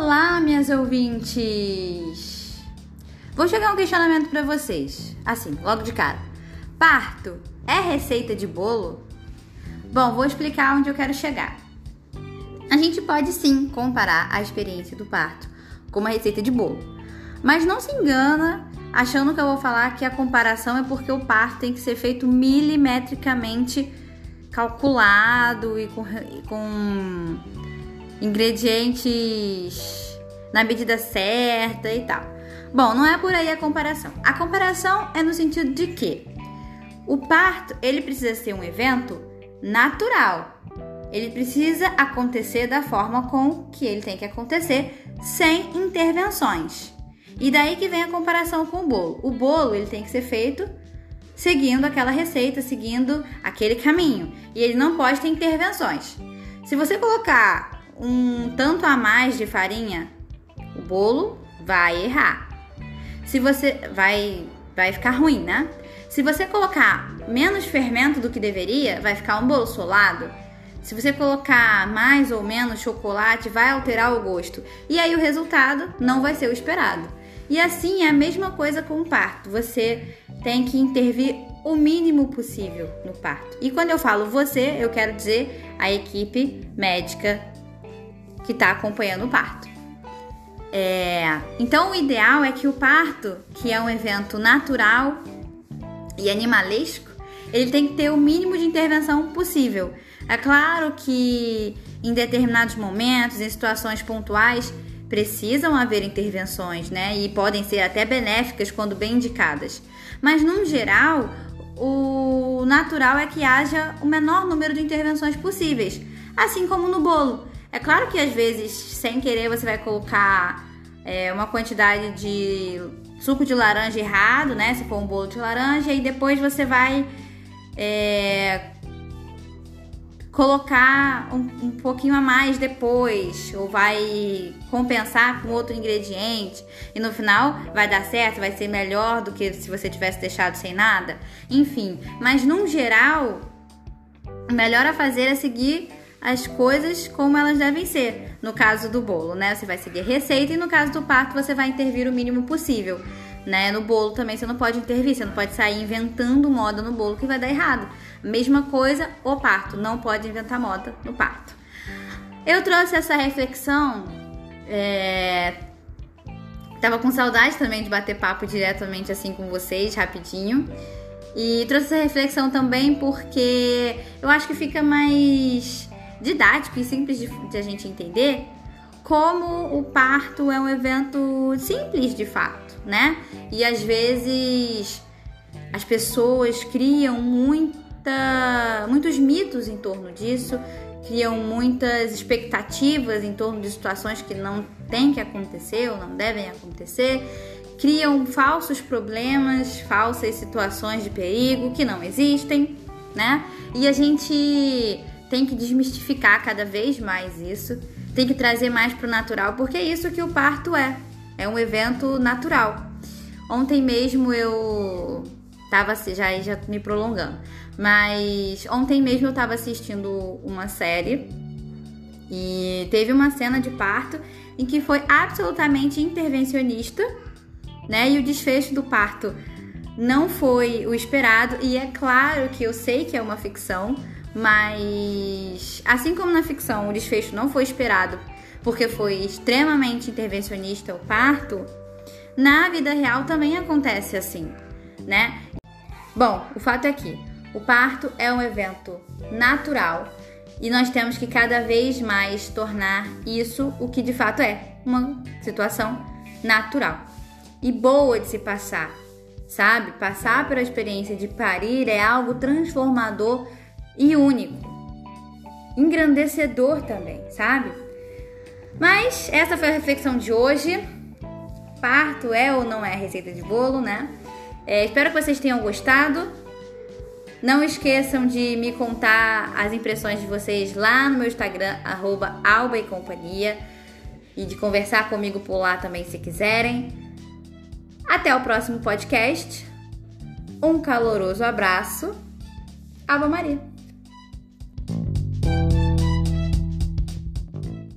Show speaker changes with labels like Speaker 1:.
Speaker 1: Olá, minhas ouvintes! Vou jogar um questionamento para vocês, assim, logo de cara. Parto é receita de bolo? Bom, vou explicar onde eu quero chegar. A gente pode sim comparar a experiência do parto com uma receita de bolo, mas não se engana achando que eu vou falar que a comparação é porque o parto tem que ser feito milimetricamente calculado e com, e com ingredientes na medida certa e tal. Bom, não é por aí a comparação. A comparação é no sentido de que o parto, ele precisa ser um evento natural. Ele precisa acontecer da forma com que ele tem que acontecer, sem intervenções. E daí que vem a comparação com o bolo. O bolo, ele tem que ser feito seguindo aquela receita, seguindo aquele caminho. E ele não pode ter intervenções. Se você colocar um tanto a mais de farinha, o bolo vai errar. Se você vai vai ficar ruim, né? Se você colocar menos fermento do que deveria, vai ficar um bolo solado. Se você colocar mais ou menos chocolate, vai alterar o gosto. E aí o resultado não vai ser o esperado. E assim é a mesma coisa com o parto. Você tem que intervir o mínimo possível no parto. E quando eu falo você, eu quero dizer a equipe médica que está acompanhando o parto. É, então, o ideal é que o parto, que é um evento natural e animalesco, ele tem que ter o mínimo de intervenção possível. É claro que em determinados momentos, em situações pontuais, precisam haver intervenções, né? E podem ser até benéficas quando bem indicadas. Mas, no geral, o natural é que haja o menor número de intervenções possíveis, assim como no bolo. É claro que às vezes, sem querer, você vai colocar é, uma quantidade de suco de laranja errado, né? Se for um bolo de laranja, e depois você vai é, colocar um, um, pouquinho a mais depois, ou vai compensar com outro ingrediente, e no final vai dar certo, vai ser melhor do que se você tivesse deixado sem nada. Enfim, mas num geral, o melhor a fazer é seguir as coisas como elas devem ser. No caso do bolo, né? Você vai seguir a receita e no caso do parto você vai intervir o mínimo possível. Né? No bolo também você não pode intervir, você não pode sair inventando moda no bolo que vai dar errado. Mesma coisa, o parto, não pode inventar moda no parto. Eu trouxe essa reflexão, é... tava com saudade também de bater papo diretamente assim com vocês, rapidinho. E trouxe essa reflexão também porque eu acho que fica mais didático e simples de, de a gente entender como o parto é um evento simples de fato, né? E às vezes as pessoas criam muita, muitos mitos em torno disso, criam muitas expectativas em torno de situações que não têm que acontecer ou não devem acontecer, criam falsos problemas, falsas situações de perigo que não existem, né? E a gente tem que desmistificar cada vez mais isso, tem que trazer mais para o natural, porque é isso que o parto é. É um evento natural. Ontem mesmo eu tava já já me prolongando, mas ontem mesmo eu tava assistindo uma série e teve uma cena de parto em que foi absolutamente intervencionista, né? E o desfecho do parto não foi o esperado e é claro que eu sei que é uma ficção, mas, assim como na ficção o desfecho não foi esperado porque foi extremamente intervencionista o parto, na vida real também acontece assim, né? Bom, o fato é que o parto é um evento natural e nós temos que cada vez mais tornar isso o que de fato é, uma situação natural e boa de se passar, sabe? Passar pela experiência de parir é algo transformador e único. Engrandecedor também, sabe? Mas essa foi a reflexão de hoje. Parto é ou não é receita de bolo, né? É, espero que vocês tenham gostado. Não esqueçam de me contar as impressões de vocês lá no meu Instagram, arroba Alba e Companhia. E de conversar comigo por lá também se quiserem. Até o próximo podcast. Um caloroso abraço. Alba Maria.